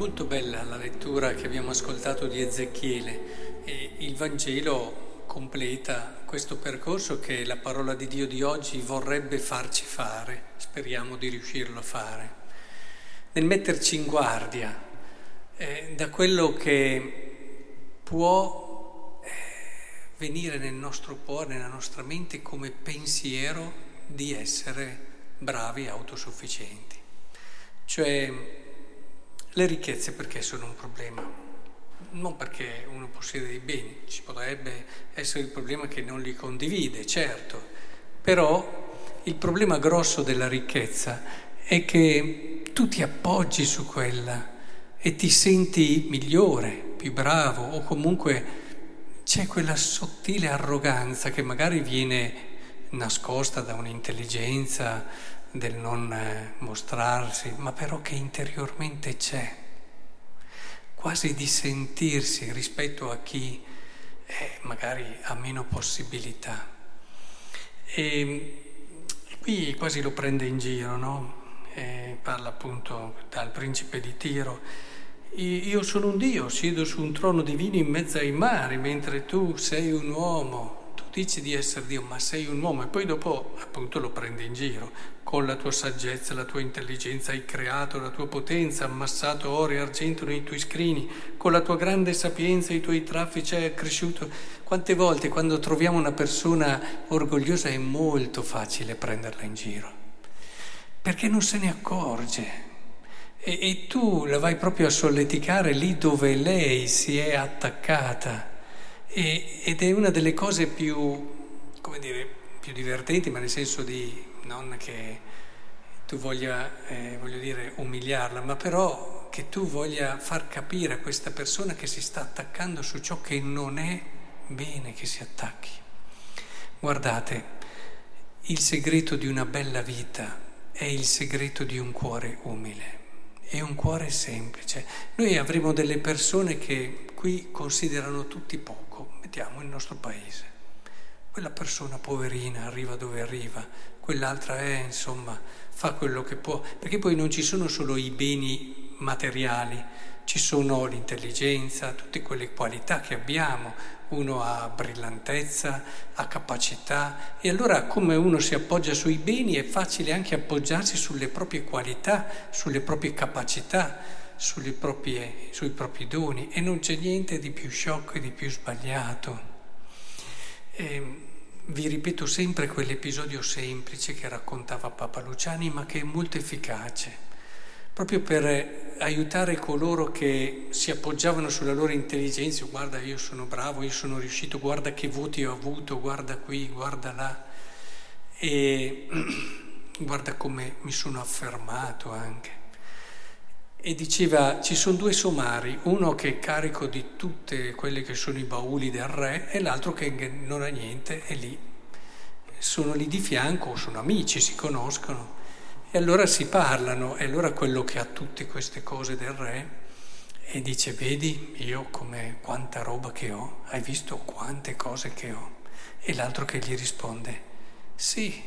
molto bella la lettura che abbiamo ascoltato di Ezechiele e il Vangelo completa questo percorso che la parola di Dio di oggi vorrebbe farci fare, speriamo di riuscirlo a fare, nel metterci in guardia eh, da quello che può eh, venire nel nostro cuore, nella nostra mente come pensiero di essere bravi e autosufficienti. Cioè le ricchezze perché sono un problema? Non perché uno possiede dei beni, ci potrebbe essere il problema che non li condivide, certo, però il problema grosso della ricchezza è che tu ti appoggi su quella e ti senti migliore, più bravo o comunque c'è quella sottile arroganza che magari viene nascosta da un'intelligenza, del non eh, mostrarsi, ma però che interiormente c'è, quasi di sentirsi rispetto a chi eh, magari ha meno possibilità. E, qui quasi lo prende in giro, no? E parla appunto dal principe di Tiro. Io sono un Dio, siedo su un trono divino in mezzo ai mari, mentre tu sei un uomo dici di essere Dio, ma sei un uomo e poi dopo appunto lo prendi in giro. Con la tua saggezza, la tua intelligenza hai creato la tua potenza, ammassato oro e argento nei tuoi scrini, con la tua grande sapienza i tuoi traffici hai accresciuto. Quante volte quando troviamo una persona orgogliosa è molto facile prenderla in giro, perché non se ne accorge. E, e tu la vai proprio a solleticare lì dove lei si è attaccata e, ed è una delle cose più, come dire, più divertenti, ma nel senso di non che tu voglia, eh, voglio dire, umiliarla, ma però che tu voglia far capire a questa persona che si sta attaccando su ciò che non è bene che si attacchi. Guardate, il segreto di una bella vita è il segreto di un cuore umile, è un cuore semplice. Noi avremo delle persone che qui considerano tutti poco mettiamo il nostro paese. Quella persona poverina arriva dove arriva, quell'altra è, insomma, fa quello che può, perché poi non ci sono solo i beni materiali, ci sono l'intelligenza, tutte quelle qualità che abbiamo, uno ha brillantezza, ha capacità e allora come uno si appoggia sui beni è facile anche appoggiarsi sulle proprie qualità, sulle proprie capacità proprie, sui propri doni e non c'è niente di più sciocco e di più sbagliato. E vi ripeto sempre quell'episodio semplice che raccontava Papa Luciani, ma che è molto efficace, proprio per aiutare coloro che si appoggiavano sulla loro intelligenza, guarda io sono bravo, io sono riuscito, guarda che voti ho avuto, guarda qui, guarda là, e guarda come mi sono affermato anche e diceva ci sono due somari, uno che è carico di tutte quelle che sono i bauli del re e l'altro che non ha niente, è lì. Sono lì di fianco, sono amici, si conoscono e allora si parlano e allora quello che ha tutte queste cose del re e dice vedi io come quanta roba che ho, hai visto quante cose che ho? E l'altro che gli risponde sì,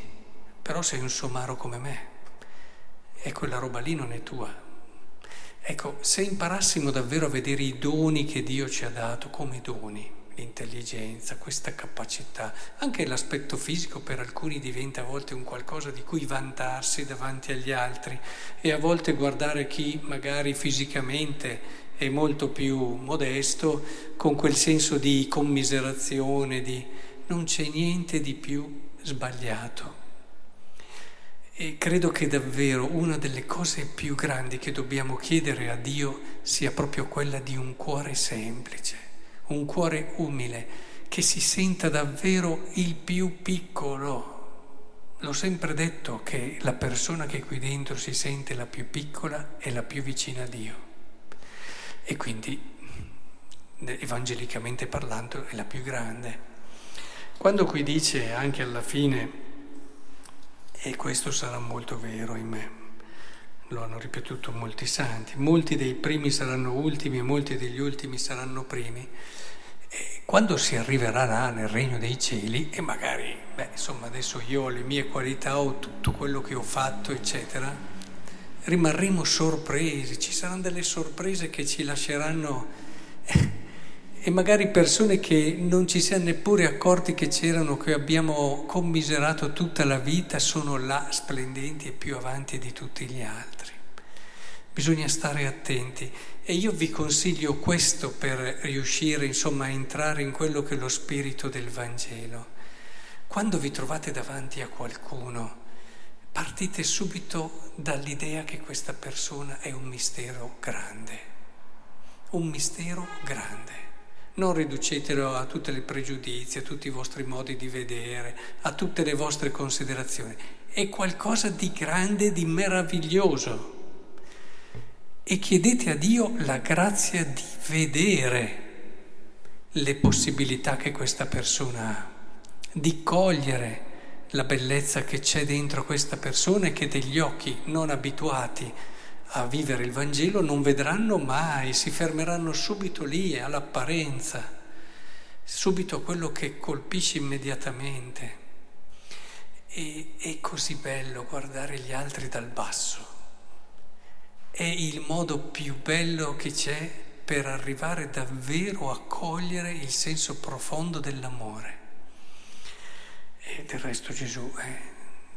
però sei un somaro come me e quella roba lì non è tua, Ecco, se imparassimo davvero a vedere i doni che Dio ci ha dato come doni, l'intelligenza, questa capacità, anche l'aspetto fisico per alcuni diventa a volte un qualcosa di cui vantarsi davanti agli altri e a volte guardare chi magari fisicamente è molto più modesto con quel senso di commiserazione, di non c'è niente di più sbagliato. E credo che davvero una delle cose più grandi che dobbiamo chiedere a Dio sia proprio quella di un cuore semplice, un cuore umile, che si senta davvero il più piccolo. L'ho sempre detto che la persona che qui dentro si sente la più piccola è la più vicina a Dio. E quindi, evangelicamente parlando, è la più grande. Quando qui dice anche alla fine e questo sarà molto vero in me. Lo hanno ripetuto molti santi. Molti dei primi saranno ultimi e molti degli ultimi saranno primi. E quando si arriverà là nel regno dei cieli, e magari, beh, insomma, adesso io ho le mie qualità, ho tutto quello che ho fatto, eccetera, rimarremo sorpresi, ci saranno delle sorprese che ci lasceranno e magari persone che non ci siamo neppure accorti che c'erano, che abbiamo commiserato tutta la vita, sono là splendenti e più avanti di tutti gli altri. Bisogna stare attenti e io vi consiglio questo per riuscire insomma a entrare in quello che è lo spirito del Vangelo. Quando vi trovate davanti a qualcuno, partite subito dall'idea che questa persona è un mistero grande, un mistero grande. Non riducetelo a tutte le pregiudizi, a tutti i vostri modi di vedere, a tutte le vostre considerazioni. È qualcosa di grande, di meraviglioso. E chiedete a Dio la grazia di vedere le possibilità che questa persona ha, di cogliere la bellezza che c'è dentro questa persona e che degli occhi non abituati a vivere il Vangelo non vedranno mai, si fermeranno subito lì all'apparenza, subito a quello che colpisce immediatamente. E è così bello guardare gli altri dal basso. È il modo più bello che c'è per arrivare davvero a cogliere il senso profondo dell'amore. E del resto Gesù, eh,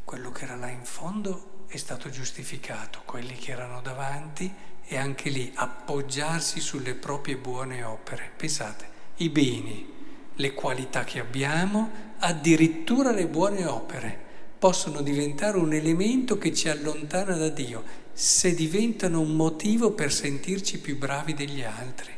quello che era là in fondo è stato giustificato, quelli che erano davanti e anche lì appoggiarsi sulle proprie buone opere. Pensate, i beni, le qualità che abbiamo, addirittura le buone opere possono diventare un elemento che ci allontana da Dio se diventano un motivo per sentirci più bravi degli altri.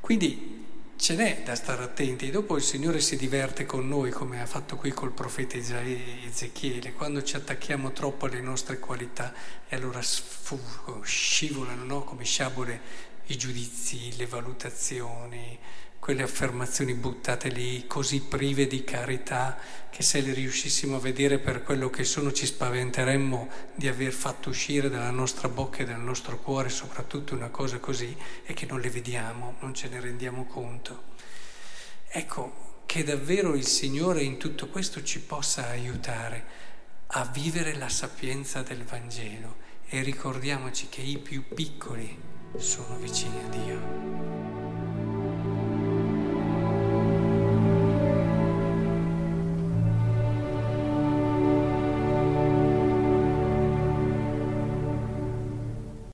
Quindi ce n'è da stare attenti. Dopo il Signore si diverte con noi, come ha fatto qui col profeta Ezechiele, quando ci attacchiamo troppo alle nostre qualità e allora sfuggono, scivolano no? come sciabole i giudizi, le valutazioni, quelle affermazioni buttate lì così prive di carità che se le riuscissimo a vedere per quello che sono ci spaventeremmo di aver fatto uscire dalla nostra bocca e dal nostro cuore soprattutto una cosa così e che non le vediamo, non ce ne rendiamo conto. Ecco che davvero il Signore in tutto questo ci possa aiutare a vivere la sapienza del Vangelo e ricordiamoci che i più piccoli sono vicini a Dio.